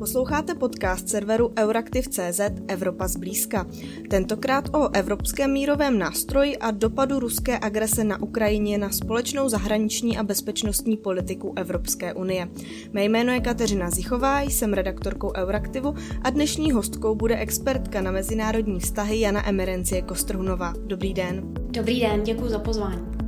Posloucháte podcast serveru Euraktiv.cz Evropa zblízka. Tentokrát o evropském mírovém nástroji a dopadu ruské agrese na Ukrajině na společnou zahraniční a bezpečnostní politiku Evropské unie. Mé jméno je Kateřina Zichová, jsem redaktorkou Euraktivu a dnešní hostkou bude expertka na mezinárodní vztahy Jana Emerencie Kostrhunová. Dobrý den. Dobrý den, děkuji za pozvání.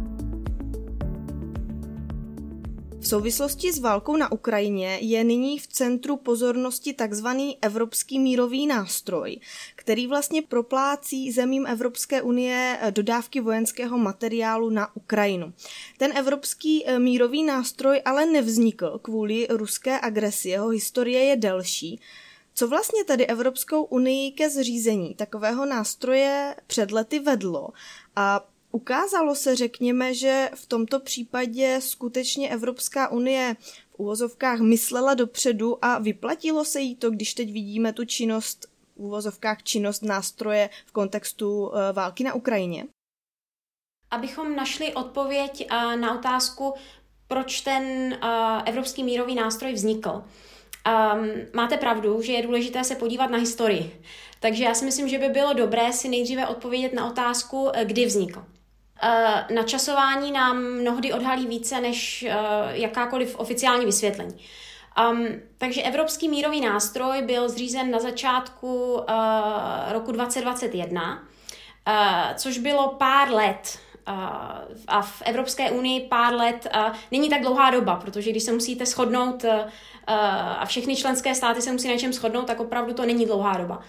Souvislosti s válkou na Ukrajině je nyní v centru pozornosti takzvaný Evropský mírový nástroj, který vlastně proplácí zemím Evropské unie dodávky vojenského materiálu na Ukrajinu. Ten Evropský eh, mírový nástroj ale nevznikl kvůli ruské agresi, jeho historie je delší. Co vlastně tady Evropskou unii ke zřízení takového nástroje před lety vedlo a Ukázalo se, řekněme, že v tomto případě skutečně Evropská unie v úvozovkách myslela dopředu a vyplatilo se jí to, když teď vidíme tu činnost v úvozovkách činnost nástroje v kontextu eh, války na Ukrajině? Abychom našli odpověď eh, na otázku, proč ten eh, evropský mírový nástroj vznikl. Um, máte pravdu, že je důležité se podívat na historii. Takže já si myslím, že by bylo dobré si nejdříve odpovědět na otázku, kdy vznikl. Uh, načasování nám mnohdy odhalí více než uh, jakákoliv oficiální vysvětlení. Um, takže Evropský mírový nástroj byl zřízen na začátku uh, roku 2021, uh, což bylo pár let. Uh, a v Evropské unii pár let uh, není tak dlouhá doba, protože když se musíte shodnout uh, a všechny členské státy se musí na něčem shodnout, tak opravdu to není dlouhá doba. Uh,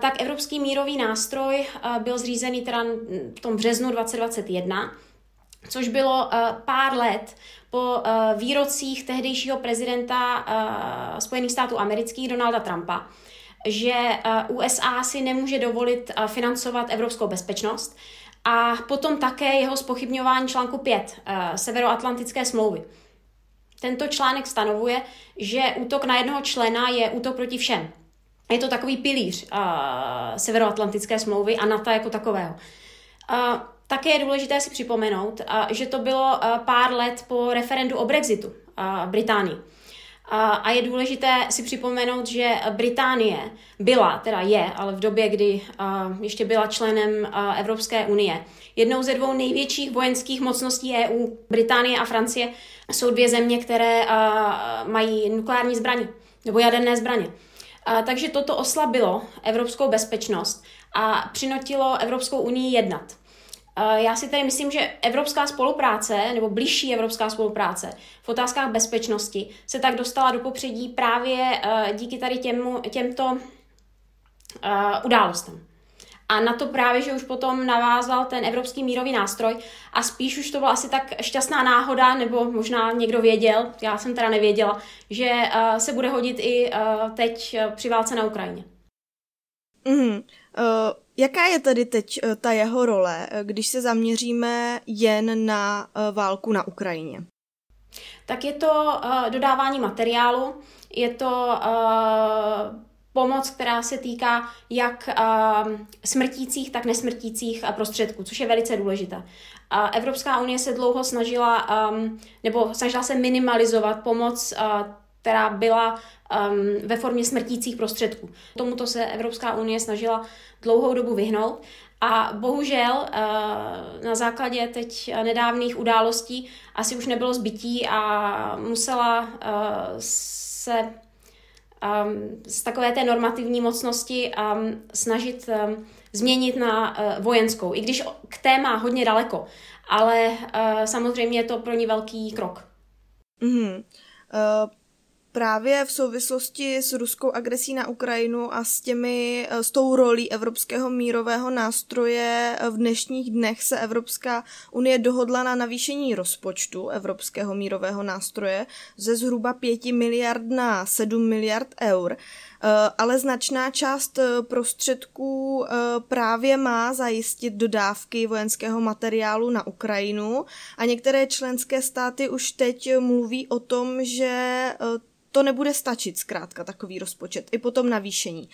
tak Evropský mírový nástroj byl zřízený teda v tom březnu 2021, což bylo pár let po výrocích tehdejšího prezidenta Spojených států amerických Donalda Trumpa, že USA si nemůže dovolit financovat evropskou bezpečnost a potom také jeho spochybňování článku 5 Severoatlantické smlouvy. Tento článek stanovuje, že útok na jednoho člena je útok proti všem. Je to takový pilíř uh, Severoatlantické smlouvy a NATO jako takového. Uh, také je důležité si připomenout, uh, že to bylo uh, pár let po referendu o Brexitu uh, Británii. A je důležité si připomenout, že Británie byla, teda je, ale v době, kdy ještě byla členem Evropské unie, jednou ze dvou největších vojenských mocností EU, Británie a Francie, jsou dvě země, které mají nukleární zbraně nebo jaderné zbraně. Takže toto oslabilo evropskou bezpečnost a přinotilo Evropskou unii jednat. Já si tedy myslím, že evropská spolupráce, nebo blížší evropská spolupráce v otázkách bezpečnosti se tak dostala do popředí právě uh, díky tady těmu, těmto uh, událostem. A na to právě, že už potom navázal ten evropský mírový nástroj a spíš už to byla asi tak šťastná náhoda, nebo možná někdo věděl, já jsem teda nevěděla, že uh, se bude hodit i uh, teď uh, při válce na Ukrajině. Mm, uh, jaká je tedy teď uh, ta jeho role, když se zaměříme jen na uh, válku na Ukrajině? Tak je to uh, dodávání materiálu, je to uh, pomoc, která se týká jak uh, smrtících, tak nesmrtících prostředků, což je velice důležité. Evropská unie se dlouho snažila, um, nebo snažila se minimalizovat pomoc, uh, která byla um, ve formě smrtících prostředků. Tomuto se Evropská unie snažila dlouhou dobu vyhnout. A bohužel uh, na základě teď nedávných událostí asi už nebylo zbytí a musela se um, z takové té normativní mocnosti um, snažit um, změnit na uh, vojenskou, i když k té má hodně daleko, ale uh, samozřejmě je to pro ní velký krok. Mm-hmm. Uh, právě v souvislosti s ruskou agresí na Ukrajinu a s těmi, eh, s tou rolí evropského mírového nástroje v dnešních dnech se Evropská unie dohodla na navýšení rozpočtu evropského mírového nástroje ze zhruba 5 miliard na 7 miliard eur. Eh, ale značná část eh, prostředků právě má zajistit dodávky vojenského materiálu na Ukrajinu a některé členské státy už teď mluví o tom, že to nebude stačit zkrátka takový rozpočet, i potom navýšení.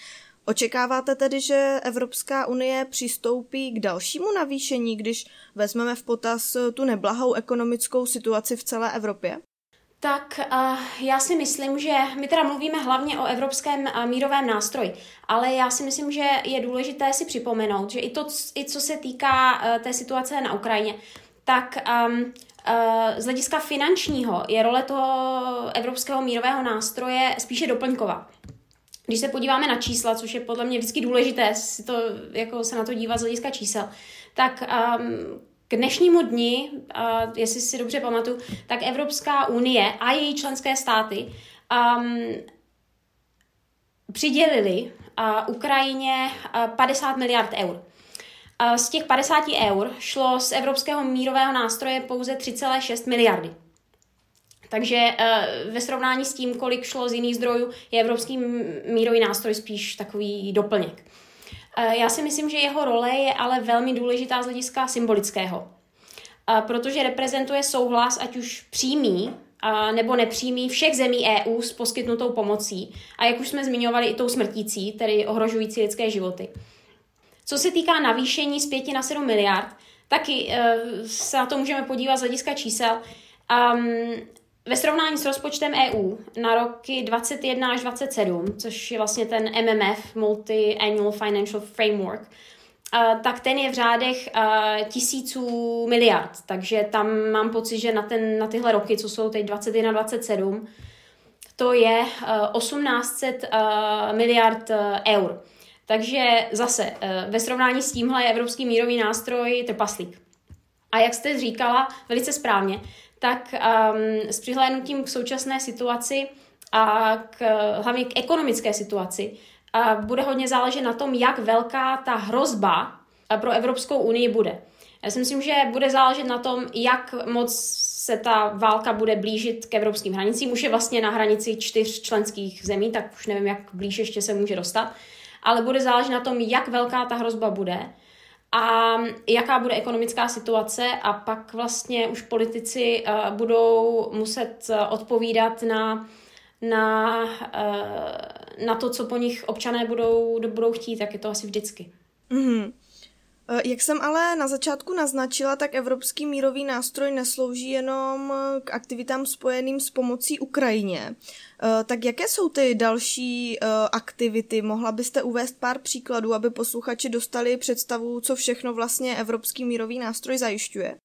Očekáváte tedy, že Evropská unie přistoupí k dalšímu navýšení, když vezmeme v potaz tu neblahou ekonomickou situaci v celé Evropě? Tak já si myslím, že my teda mluvíme hlavně o evropském mírovém nástroji, ale já si myslím, že je důležité si připomenout, že i to, i co se týká uh, té situace na Ukrajině, tak um, z hlediska finančního je role toho evropského mírového nástroje spíše doplňková. Když se podíváme na čísla, což je podle mě vždycky důležité si to, jako se na to dívat z hlediska čísel, tak um, k dnešnímu dni, uh, jestli si dobře pamatuju, tak Evropská unie a její členské státy um, přidělili uh, Ukrajině uh, 50 miliard eur. Z těch 50 eur šlo z Evropského mírového nástroje pouze 3,6 miliardy. Takže uh, ve srovnání s tím, kolik šlo z jiných zdrojů, je Evropský mírový nástroj spíš takový doplněk. Eh, já si myslím, že jeho role je ale velmi důležitá z hlediska symbolického, eh, protože reprezentuje souhlas, ať už přímý eh, nebo nepřímý všech zemí EU s poskytnutou pomocí a jak už jsme zmiňovali i tou smrtící, tedy ohrožující lidské životy. Co se týká navýšení z 5 na 7 miliard, taky se na to můžeme podívat z hlediska čísel. Um, ve srovnání s rozpočtem EU na roky 21 až 27, což je vlastně ten MMF, Multi-Annual Financial Framework, Uh, tak ten je v řádech uh, tisíců miliard. Takže tam mám pocit, že na, ten, na tyhle roky, co jsou teď 21 27, to je uh, 1800 uh, miliard eur. Takže zase uh, ve srovnání s tímhle je Evropský mírový nástroj trpaslík. A jak jste říkala velice správně, tak um, s přihlédnutím k současné situaci a k, hlavně k ekonomické situaci a bude hodně záležet na tom, jak velká ta hrozba pro Evropskou unii bude. Já si myslím, že bude záležet na tom, jak moc se ta válka bude blížit k evropským hranicím. Už je vlastně na hranici čtyř členských zemí, tak už nevím, jak blíž ještě se může dostat. Ale bude záležet na tom, jak velká ta hrozba bude a jaká bude ekonomická situace a pak vlastně už politici uh, budou muset uh, odpovídat na, na, uh, na to, co po nich občané budou, budou chtít, tak je to asi vždycky. Mm-hmm. Jak jsem ale na začátku naznačila, tak Evropský mírový nástroj neslouží jenom k aktivitám spojeným s pomocí Ukrajině. Eh, tak jaké jsou ty další eh, aktivity? Mohla byste uvést pár příkladů, aby posluchači dostali představu, co všechno vlastně Evropský mírový nástroj zajišťuje?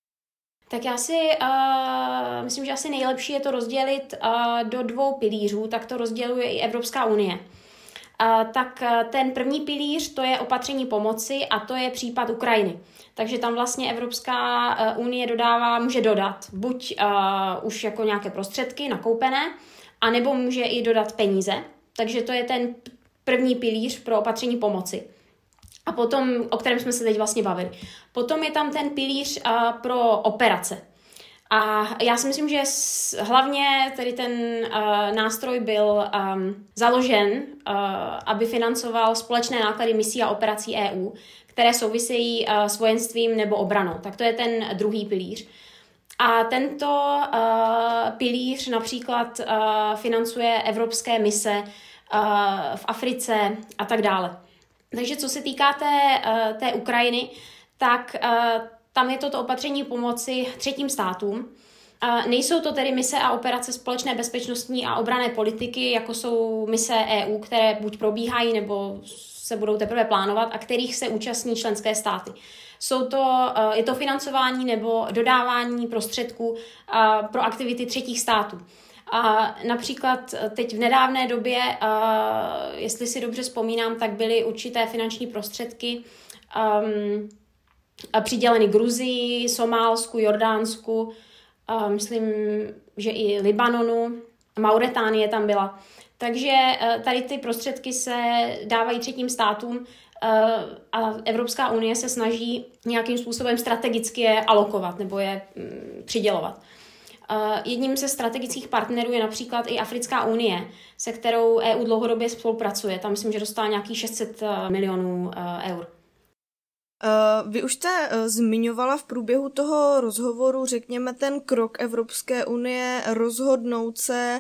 Tak já si uh, myslím, že asi nejlepší je to rozdělit uh, do dvou pilířů, tak to rozděluje i Evropská unie. Tak uh, ten první pilíř to je opatření pomoci a to je případ Ukrajiny. Takže tam vlastně Evropská uh, unie dodává, může dodat buď uh, už jako nějaké prostředky nakoupené, a nebo může i dodat peníze. Takže to je ten první pilíř pro opatření pomoci. A potom, o kterém jsme se teď vlastně bavili. Potom je tam ten pilíř uh, pro operace. A já si myslím, že hlavně tady ten uh, nástroj byl um, založen, uh, aby financoval společné náklady misí a operací EU, které souvisejí uh, s vojenstvím nebo obranou. Tak to je ten druhý pilíř. A tento uh, pilíř například uh, financuje evropské mise uh, v Africe a tak dále. Takže co se týká té, uh, té Ukrajiny, tak uh, tam je toto opatření pomoci třetím státům. Uh, nejsou to tedy mise a operace společné bezpečnostní a obrané politiky, jako jsou mise EU, které buď probíhají nebo se budou teprve plánovat a kterých se účastní členské státy. Jsou to, eh, je to financování nebo dodávání prostředků eh, pro aktivity třetích států. A například teď v nedávné době, eh, jestli si dobře vzpomínám, tak byly určité finanční prostředky um, přiděleny Gruzii, Somálsku, Jordánsku, myslím, že i Libanonu, Mauretánie tam byla. Takže tady ty prostředky se dávají třetím státům Eh, a Evropská unie se snaží nějakým způsobem strategicky je alokovat nebo je mm, přidělovat. Eh, jedním ze strategických partnerů je například i Africká unie, se kterou EU dlouhodobě spolupracuje. Tam myslím, že dostala nějakých 600 eh, milionů eur. Vy už jste zmiňovala v průběhu toho rozhovoru, řekněme, ten krok Evropské unie rozhodnout se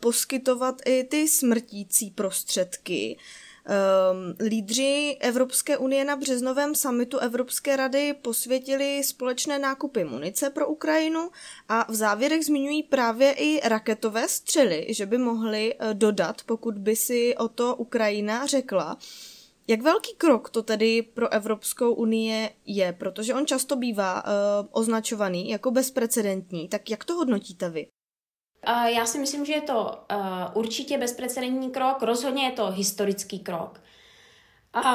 poskytovat i ty smrtící prostředky. Um, lídři Evropské unie na březnovém samitu Evropské rady posvětili společné nákupy munice pro Ukrajinu a v závěrech zmiňují právě i raketové střely, že by mohly uh, dodat, pokud by si o to Ukrajina řekla. Jak velký krok to tedy pro Evropskou unii je, protože on často bývá uh, označovaný jako bezprecedentní, tak jak to hodnotíte vy? Já si myslím, že je to uh, určitě bezprecedentní krok, rozhodně je to historický krok.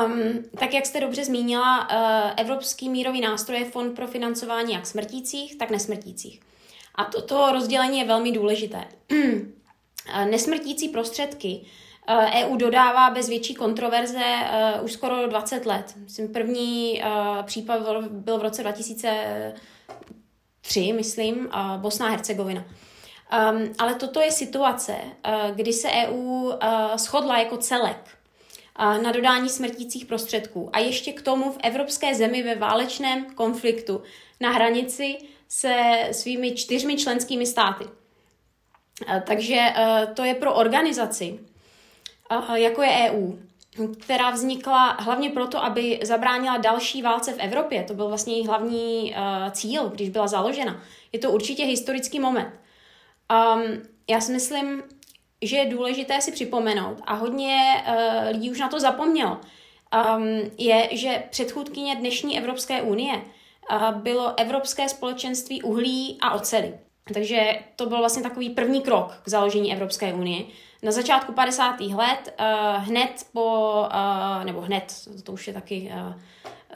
Um, tak jak jste dobře zmínila, uh, Evropský mírový nástroj je fond pro financování jak smrtících, tak nesmrtících. A toto rozdělení je velmi důležité. Nesmrtící prostředky EU e dodává bez větší kontroverze uh, už skoro 20 let. Myslím, první uh, případ byl v roce 2003, myslím, Bosna a Hercegovina. Um, ale toto je situace, uh, kdy se EU uh, shodla jako celek uh, na dodání smrtících prostředků a ještě k tomu v evropské zemi ve válečném konfliktu na hranici se svými čtyřmi členskými státy. Uh, takže uh, to je pro organizaci, jako je EU, která vznikla hlavně proto, aby zabránila další válce v Evropě. To byl vlastně její hlavní uh, cíl, když byla založena. Je to určitě historický moment. Um, já si myslím, že je důležité si připomenout a hodně uh, lidí už na to zapomnělo, um, je, že předchůdkyně dnešní Evropské unie uh, bylo Evropské společenství uhlí a oceli. Takže to byl vlastně takový první krok k založení Evropské unie. Na začátku 50. let, uh, hned po, uh, nebo hned, to už je taky, uh,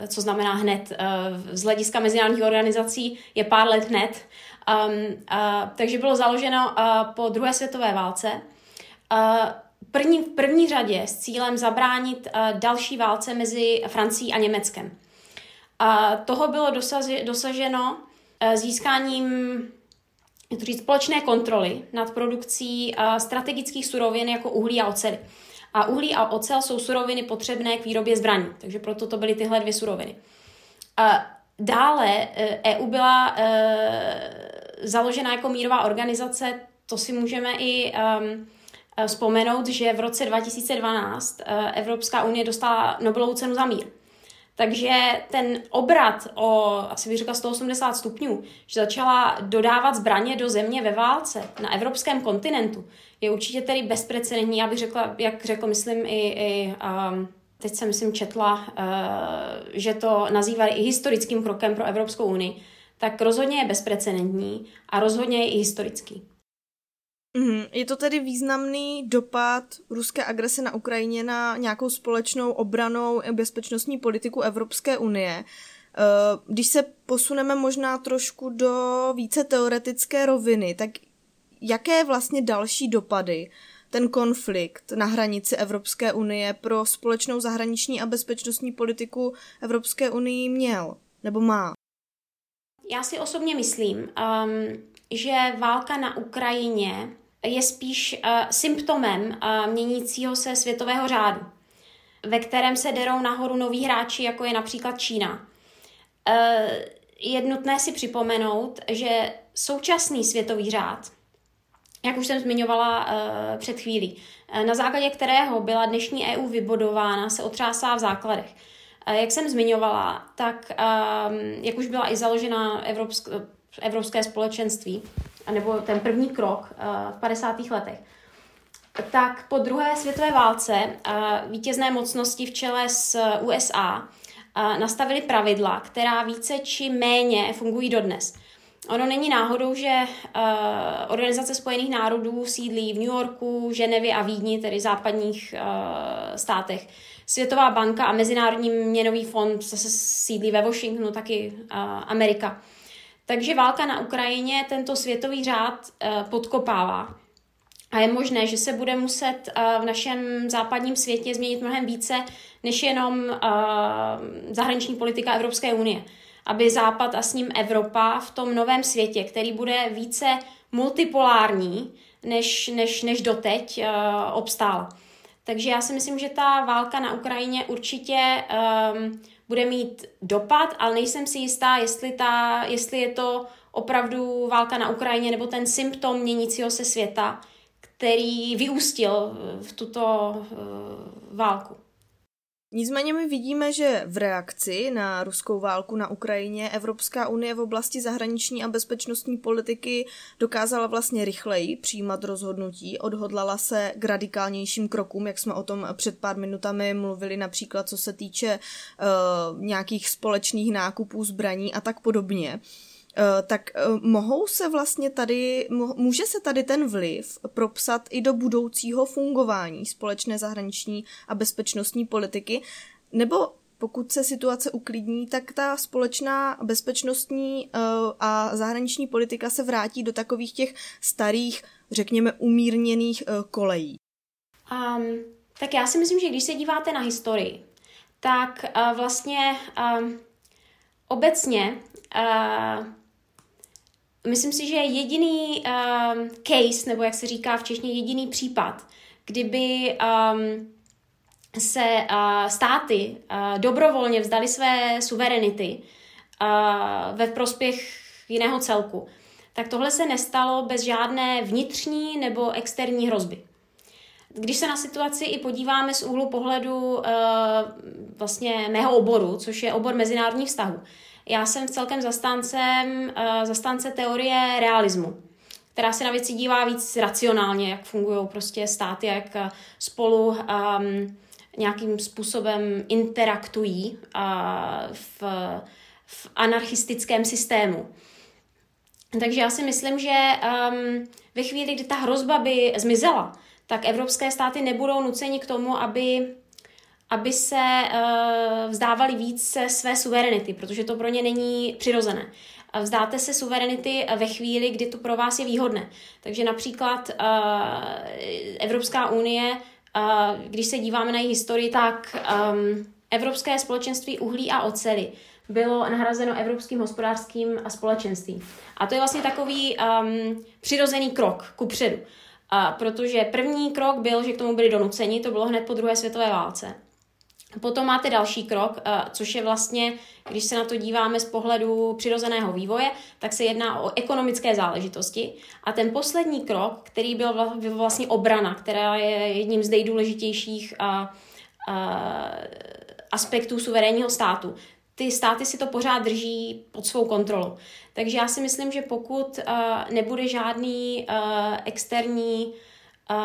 co znamená hned, uh, z hlediska mezinárodních organizací je pár let hned, Um, uh, takže bylo založeno uh, po druhé světové válce. Uh, první, v první řadě s cílem zabránit uh, další válce mezi Francií a Německem. Uh, toho bylo dosaženo uh, získáním jak to říct, společné kontroly nad produkcí uh, strategických surovin jako uhlí a ocely. A uhlí a ocel jsou suroviny potřebné k výrobě zbraní, takže proto to byly tyhle dvě suroviny. Uh, Dále EU e byla e, založena jako mírová organizace, to si můžeme i um, vzpomenout, že v roce 2012 uh, Evropská unie dostala Nobelovu cenu za mír. Takže ten obrat o, asi bych řekla 180 stupňů, že začala dodávat zbraně do země ve válce na evropském kontinentu, je určitě tedy bezprecedentní, já bych řekla, jak řekl, myslím, i, i um, teď jsem, myslím, četla, uh, že to nazývali i historickým krokem pro Evropskou unii, tak rozhodně je bezprecedentní a rozhodně je i historický. Mm, je to tedy významný dopad ruské agrese na Ukrajině na nějakou společnou obranou bezpečnostní politiku Evropské unie. Eh, když se posuneme možná trošku do více teoretické roviny, tak jaké vlastně další dopady ten konflikt na hranici Evropské unie pro společnou zahraniční a bezpečnostní politiku Evropské unii měl nebo má? Já si osobně myslím, um, že válka na Ukrajině je spíš uh, symptomem uh, měnícího se světového řádu, ve kterém se derou nahoru noví hráči, jako je například Čína. Uh, je nutné si připomenout, že současný světový řád jak už jsem zmiňovala před chvílí, na základě kterého byla dnešní EU vybodována, se otřásá v základech. Jak jsem zmiňovala, tak um, jak už byla i založena Evropsk, Evropské společenství, nebo ten první krok uh, v 50. letech, tak po druhé světové válce uh, vítězné mocnosti v čele s USA uh, nastavili pravidla, která více či méně fungují dodnes. Ono není náhodou, že Organizace spojených národů sídlí v New Yorku, Ženevě a Vídni, tedy západních státech. Světová banka a Mezinárodní měnový fond zase sídlí ve Washingtonu, taky Amerika. Takže válka na Ukrajině tento světový řád uh, podkopává. A je možné, že se bude muset uh, v našem západním světě změnit mnohem více, než jenom uh, zahraniční politika Evropské unie aby Západ a s ním Evropa v tom novém světě, který bude více multipolární než, než, než doteď, uh, obstál. Takže já si myslím, že ta válka na Ukrajině určitě um, bude mít dopad, ale nejsem si jistá, jestli, ta, jestli je to opravdu válka na Ukrajině nebo ten symptom měnícího se světa, který vyústil v tuto uh, válku. Nicméně my vidíme, že v reakci na ruskou válku na Ukrajině Evropská unie v oblasti zahraniční a bezpečnostní politiky dokázala vlastně rychleji přijímat rozhodnutí, odhodlala se k radikálnějším krokům, jak jsme o tom před pár minutami mluvili, například co se týče uh, nějakých společných nákupů zbraní a tak podobně. Eh, tak eh, mohou se vlastně tady, může se tady ten vliv propsat i do budoucího fungování společné zahraniční a bezpečnostní politiky, nebo pokud se situace uklidní, tak ta společná bezpečnostní eh, a zahraniční politika se vrátí do takových těch starých, řekněme, umírněných kolejí. Um, tak já si myslím, že když se díváte na historii, tak uh, vlastně uh, obecně uh, Myslím si, že jediný um, case, nebo jak se říká v češtině, jediný případ, kdyby um, se uh, státy uh, dobrovolně vzdali své suverenity uh, ve prospěch jiného celku, tak tohle se nestalo bez žádné vnitřní nebo externí hrozby. Když se na situaci i podíváme z úhlu pohledu uh, vlastně mého oboru, což je obor mezinárodních vztahů, já jsem celkem zastáncem, uh, zastánce teorie realismu, která se na věci dívá víc racionálně, jak fungují prostě státy, jak eh, spolu um, nějakým způsobem interaktují uh, v, v anarchistickém systému. Takže já si myslím, že um, ve chvíli, kdy ta hrozba by zmizela, tak evropské státy nebudou nuceni k tomu, aby aby se uh, vzdávali víc své suverenity, protože to pro ně není přirozené. Vzdáte se suverenity ve chvíli, kdy to pro vás je výhodné. Takže například uh, Evropská unie, uh, když se díváme na její historii, tak Evropské společenství uhlí a oceli bylo nahrazeno Evropským hospodářským společenstvím. A to je vlastně takový um, přirozený krok ku předu. Uh, protože první krok byl, že k tomu byli donuceni, to bylo hned po druhé světové válce. Potom máte další krok, eh, což je vlastně, když se na to díváme z pohledu přirozeného vývoje, tak se jedná o ekonomické záležitosti. A ten poslední krok, který byl vlastně obrana, která je jedním z nejdůležitějších a, a, aspektů suverénního státu, ty státy si to pořád drží pod svou kontrolou. Takže já si myslím, že pokud nebude žádný externí uh,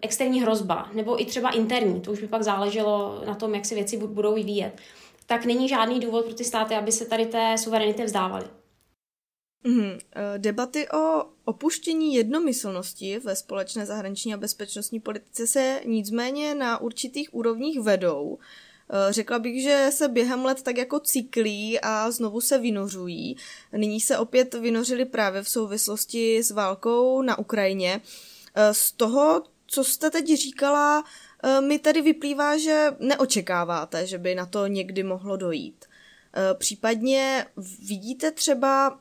externí hrozba, nebo i třeba interní, to už by pak záleželo na tom, jak si věci budou vyvíjet, tak není žádný důvod pro ty státy, aby se tady té suverenity vzdávaly. Mm, debaty o opuštění jednomyslnosti ve společné zahraniční a bezpečnostní politice se nicméně na určitých úrovních vedou. Eh, řekla bych, že se během let tak jako cyklí a znovu se vynořují. Nyní se opět vynořili právě v souvislosti s válkou na Ukrajině. Eh, z toho, co jste teď říkala, eh, mi tedy vyplývá, že neočekáváte, že by na to někdy mohlo dojít. Eh, případně vidíte třeba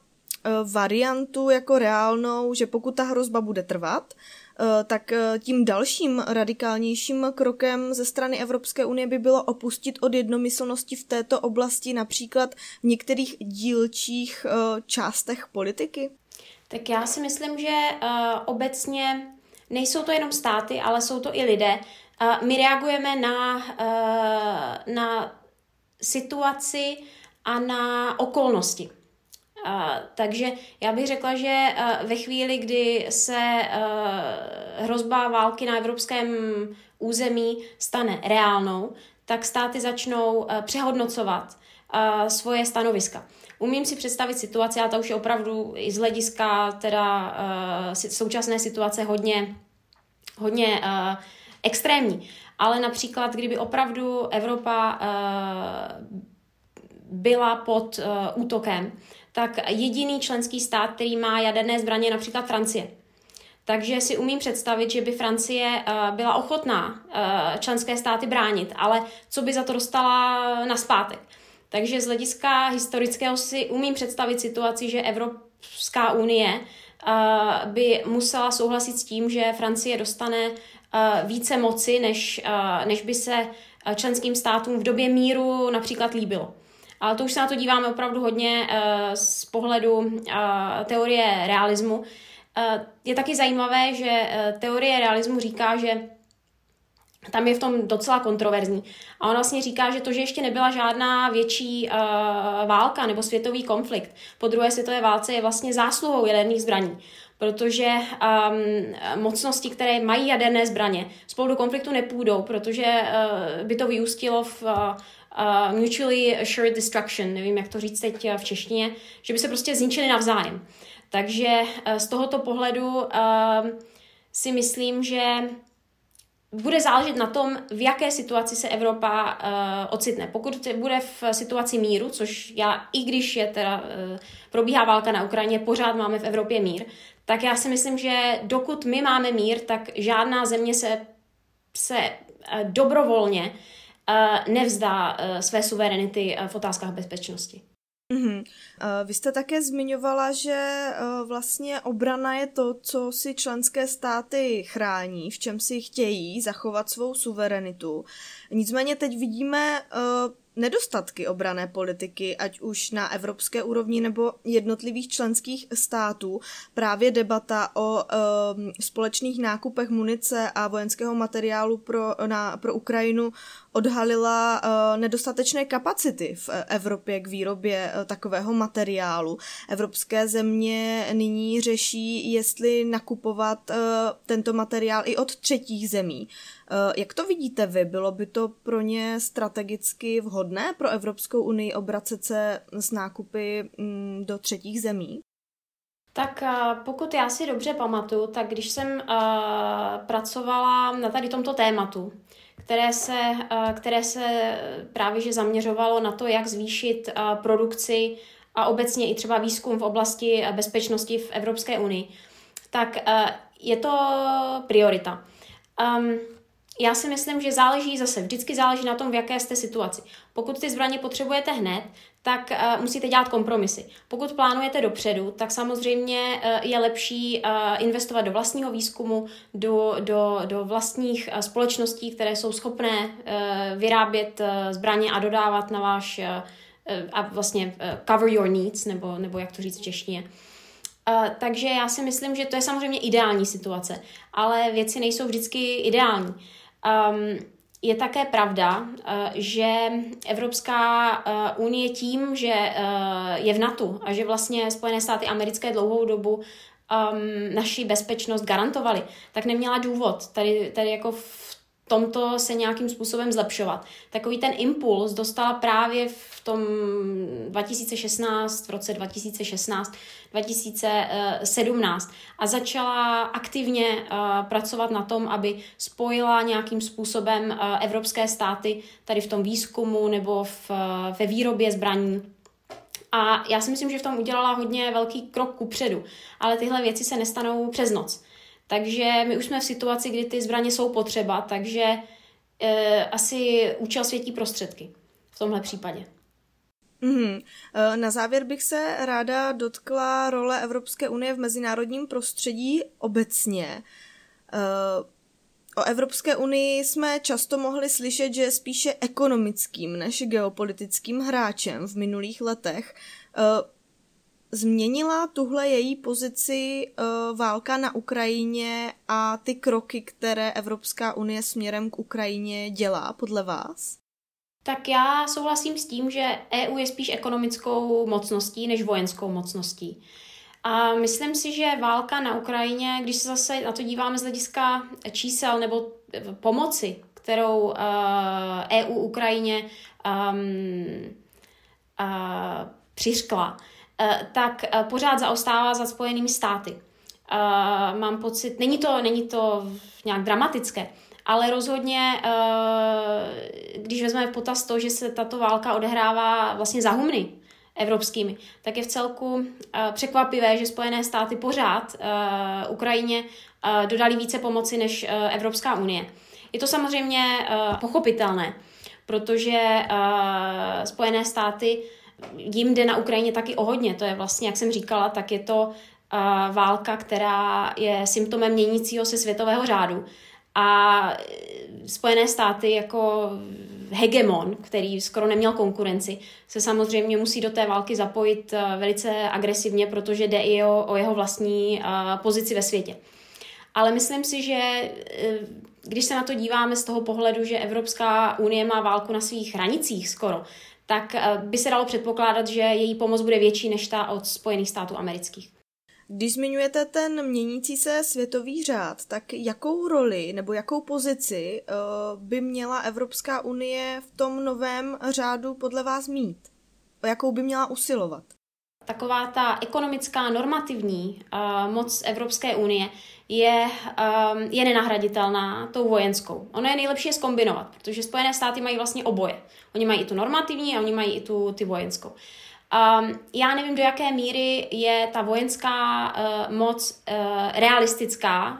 variantu jako reálnou, že pokud ta hrozba bude trvat, tak tím dalším radikálnějším krokem ze strany Evropské unie by bylo opustit od jednomyslnosti v této oblasti například v některých dílčích částech politiky? Tak já si myslím, že obecně nejsou to jenom státy, ale jsou to i lidé. My reagujeme na, eh, na situaci a na okolnosti. Takže já bych řekla, že eh, ve chvíli, kdy se eh, hrozba války na evropském území stane reálnou, tak státy začnou přehodnocovat svoje stanoviska. Umím si představit situaci, a to už je opravdu i z hlediska teda uh, současné situace hodně, hodně uh, extrémní. Ale například, kdyby opravdu Evropa uh, byla pod uh, útokem, tak jediný členský stát, který má jaderné zbraně, je například Francie. Takže si umím představit, že by Francie byla ochotná členské státy bránit, ale co by za to dostala na zpátek. Takže z hlediska historického si umím představit situaci, že Evropská unie uh, by musela souhlasit s tím, že Francie dostane uh, více moci, než, uh, než by se členským státům v době míru například líbilo. Ale to už se na to díváme opravdu hodně z pohledu teorie realismu. Je taky zajímavé, že teorie realismu říká, že tam je v tom docela kontroverzní. A on vlastně říká, že to, že ještě nebyla žádná větší uh, válka nebo světový konflikt po druhé světové válce je vlastně zásluhou jaderných zbraní. Protože um, mocnosti, které mají jaderné zbraně, spolu do konfliktu nepůjdou, protože uh, by to vyústilo v uh, uh, mutually assured destruction, nevím, jak to říct teď v češtině, že by se prostě zničili navzájem. Takže uh, z tohoto pohledu uh, si myslím, že bude záležet na tom, v jaké situaci se Evropa uh, ocitne. Pokud bude v situaci míru, což já, i když je teda, uh, probíhá válka na Ukrajině, pořád máme v Evropě mír, tak já si myslím, že dokud my máme mír, tak žádná země se, se uh, dobrovolně uh, nevzdá uh, své suverenity uh, v otázkách bezpečnosti. Mm-hmm. Vy jste také zmiňovala, že e, vlastně obrana je to, co si členské státy chrání, v čem si chtějí zachovat svou suverenitu. Nicméně teď vidíme e, nedostatky obrané politiky, ať už na evropské úrovni nebo jednotlivých členských států. Právě debata o společných nákupech munice a vojenského materiálu pro, na, pro Ukrajinu odhalila uh, nedostatečné kapacity v Evropě k výrobě uh, takového materiálu. Evropské země nyní řeší, jestli nakupovat tento materiál i od třetích zemí. Jak to vidíte vy? Bylo by to pro ně strategicky vhodné pro Evropskou unii obracet se s nákupy mm, do třetích zemí? Tak pokud já si dobře pamatuju, tak když jsem uh, pracovala na tady tomto tématu, které se, eh, které se právě že zaměřovalo na to, jak zvýšit eh, produkci a obecně i třeba výzkum v oblasti eh, bezpečnosti v Evropské unii, tak je to priorita. Um, já si myslím, že záleží zase, vždycky záleží na tom, v jaké jste situaci. Pokud ty zbraně potřebujete hned, tak uh, musíte dělat kompromisy. Pokud plánujete dopředu, tak samozřejmě uh, je lepší uh, investovat do vlastního výzkumu, do, do, do vlastních uh, společností, které jsou schopné uh, vyrábět uh, zbraně a dodávat na váš uh, a vlastně uh, cover your needs, nebo, nebo jak to říct v češtině. Uh, takže já si myslím, že to je samozřejmě ideální situace, ale věci nejsou vždycky ideální. Um, je také pravda, eh, že Evropská eh, unie tím, že eh, je v NATO a že vlastně Spojené státy americké dlouhou dobu um, naši bezpečnost garantovali, tak neměla důvod tady, tady jako v tomto se nějakým způsobem zlepšovat. Takový ten impuls dostala právě v tom 2016, v roce 2016, 2017 a začala aktivně uh, pracovat na tom, aby spojila nějakým způsobem uh, evropské státy tady v tom výzkumu nebo v, uh, ve výrobě zbraní. A já si myslím, že v tom udělala hodně velký krok ku předu, ale tyhle věci se nestanou přes noc. Takže my už jsme v situaci, kdy ty zbraně jsou potřeba, takže e, asi účel světí prostředky v tomhle případě. Mm-hmm. Na závěr bych se ráda dotkla role Evropské unie v mezinárodním prostředí obecně. E, o Evropské unii jsme často mohli slyšet, že je spíše ekonomickým než geopolitickým hráčem v minulých letech. Změnila tuhle její pozici uh, válka na Ukrajině a ty kroky, které Evropská unie směrem k Ukrajině dělá, podle vás? Tak já souhlasím s tím, že EU je spíš ekonomickou mocností než vojenskou mocností. A myslím si, že válka na Ukrajině, když se zase na to díváme z hlediska čísel nebo pomoci, kterou uh, EU Ukrajině um, uh, přiškla, Eh, tak eh, pořád zaostává za Spojenými státy. Eh, mám pocit, není to, není to nějak dramatické, ale rozhodně, když vezmeme v potaz to, že se tato válka odehrává vlastně za humny evropskými, tak je v celku překvapivé, že Spojené státy pořád Ukrajině dodali více pomoci než Evropská unie. Je to samozřejmě pochopitelné, protože Spojené státy jim jde na Ukrajině taky o hodně. To je vlastně, jak jsem říkala, tak je to uh, válka, která je symptomem měnícího se světového řádu. A Spojené státy jako hegemon, který skoro neměl konkurenci, se samozřejmě musí do té války zapojit velice agresivně, protože jde i o, o jeho vlastní pozici ve světě. Ale myslím si, že když se na to díváme z toho pohledu, že Evropská unie má válku na svých hranicích skoro, tak eh, by se dalo předpokládat, že její pomoc bude větší než ta od Spojených států amerických. Když zmiňujete ten měnící se světový řád, tak jakou roli nebo jakou pozici uh, by měla Evropská unie v tom novém řádu podle vás mít? O jakou by měla usilovat? Taková ta ekonomická normativní uh, moc Evropské unie je, um, je nenahraditelná tou vojenskou. Ono je nejlepší je zkombinovat, protože Spojené státy mají vlastně oboje. Oni mají i tu normativní a oni mají i tu ty vojenskou. Um, já nevím, do jaké míry je ta vojenská uh, moc uh, realistická uh,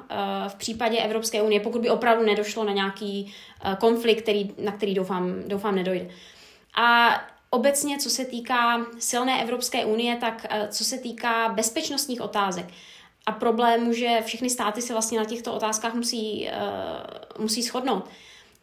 v případě Evropské unie, pokud by opravdu nedošlo na nějaký uh, konflikt, který, na který doufám, doufám nedojde. A obecně, co se týká silné Evropské unie, tak uh, co se týká bezpečnostních otázek, a problému, že všechny státy se vlastně na těchto otázkách musí, uh, musí shodnout,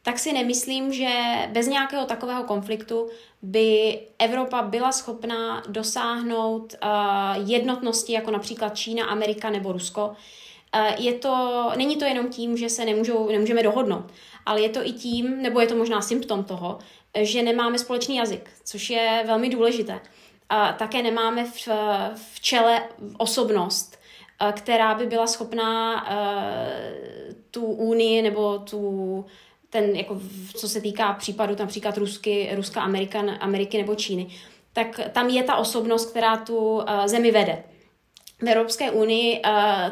tak si nemyslím, že bez nějakého takového konfliktu by Evropa byla schopná dosáhnout uh, jednotnosti, jako například Čína, Amerika nebo Rusko. Uh, je to, není to jenom tím, že se nemůžou, nemůžeme dohodnout, ale je to i tím, nebo je to možná symptom toho, že nemáme společný jazyk, což je velmi důležité. A také nemáme v, v čele osobnost, která by byla schopná uh, tu unii nebo tu ten, jako, co se týká případu například Rusky, Ruska, Amerika, Ameriky nebo Číny, tak tam je ta osobnost, která tu uh, zemi vede. V Evropské unii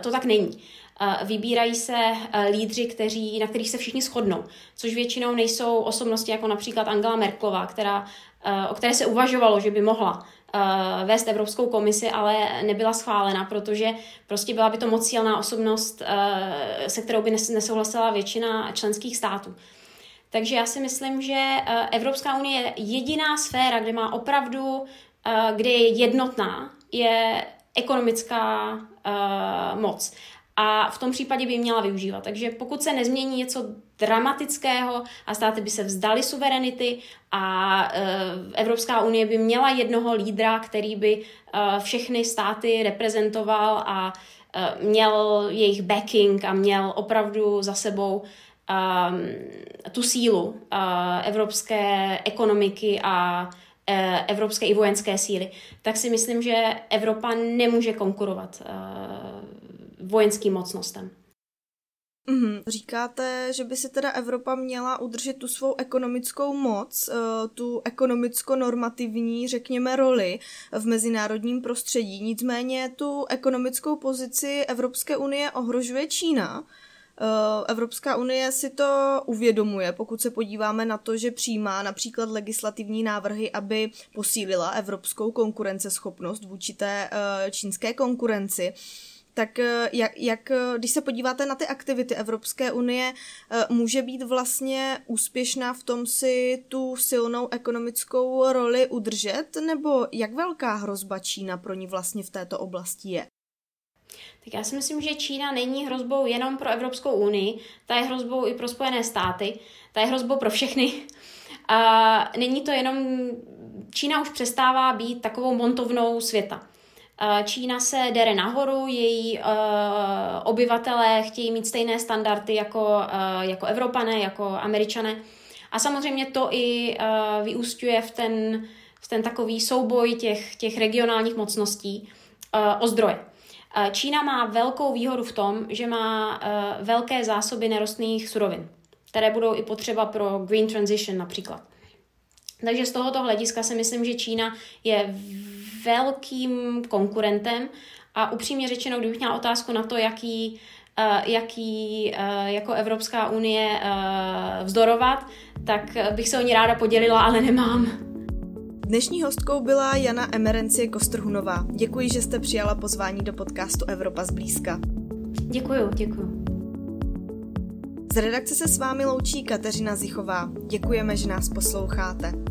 to tak není. Uh, vybírají se uh, lídři, kteří, na kterých se všichni shodnou, což většinou nejsou osobnosti jako například Angela Merklová, která, uh, o které se uvažovalo, že by mohla vést Evropskou komisi, ale nebyla schválena, protože prostě byla by to moc silná osobnost, se kterou by nesouhlasila většina členských států. Takže já si myslím, že Evropská unie je jediná sféra, kde má opravdu, kde je jednotná, je ekonomická moc a v tom případě by měla využívat. Takže pokud se nezmění něco dramatického a státy by se vzdali suverenity a e, Evropská unie by měla jednoho lídra, který by e, všechny státy reprezentoval a e, měl jejich backing a měl opravdu za sebou tu sílu evropské ekonomiky a evropské i vojenské síly, tak si myslím, že Evropa nemůže konkurovat vojenským mocnostem. Mm-hmm. Říkáte, že by si teda Evropa měla udržet tu svou ekonomickou moc, eh, tu ekonomicko-normativní, řekněme, roli v mezinárodním prostředí. Nicméně tu ekonomickou pozici Evropské unie ohrožuje Čína. Eh, Evropská unie si to uvědomuje, pokud se podíváme na to, že přijímá například legislativní návrhy, aby posílila evropskou konkurenceschopnost vůči té eh, čínské konkurenci tak eh, jak, jak, eh, když se podíváte na ty aktivity Evropské unie, eh, může být vlastně úspěšná v tom si tu silnou ekonomickou roli udržet, nebo jak velká hrozba Čína pro ní vlastně v této oblasti je? Tak já si myslím, že Čína není hrozbou jenom pro Evropskou unii, ta je hrozbou i pro Spojené státy, ta je hrozbou pro všechny. A není to jenom, Čína už přestává být takovou montovnou světa. Eh, Čína se dere nahoru, její uh, obyvatelé chtějí mít stejné standardy jako, uh, jako Evropané, jako Američané. A samozřejmě to i vyústňuje v ten, v ten takový souboj těch, těch regionálních mocností o zdroje. Čína má velkou výhodu v tom, že má velké zásoby nerostných surovin, které budou i potřeba pro green transition například. Takže z tohoto hlediska si myslím, že Čína je velkým konkurentem a upřímně řečeno, kdybych měla otázku na to, jaký, uh, jaký uh, jako Evropská unie uh, vzdorovat, tak bych se o ní ráda podělila, ale nemám. Dnešní hostkou byla Jana Emerencie Kostrhunová. Děkuji, že jste přijala pozvání do podcastu Evropa zblízka. Děkuju, děkuju. Z redakce se s vámi loučí Kateřina Zichová. Děkujeme, že nás posloucháte.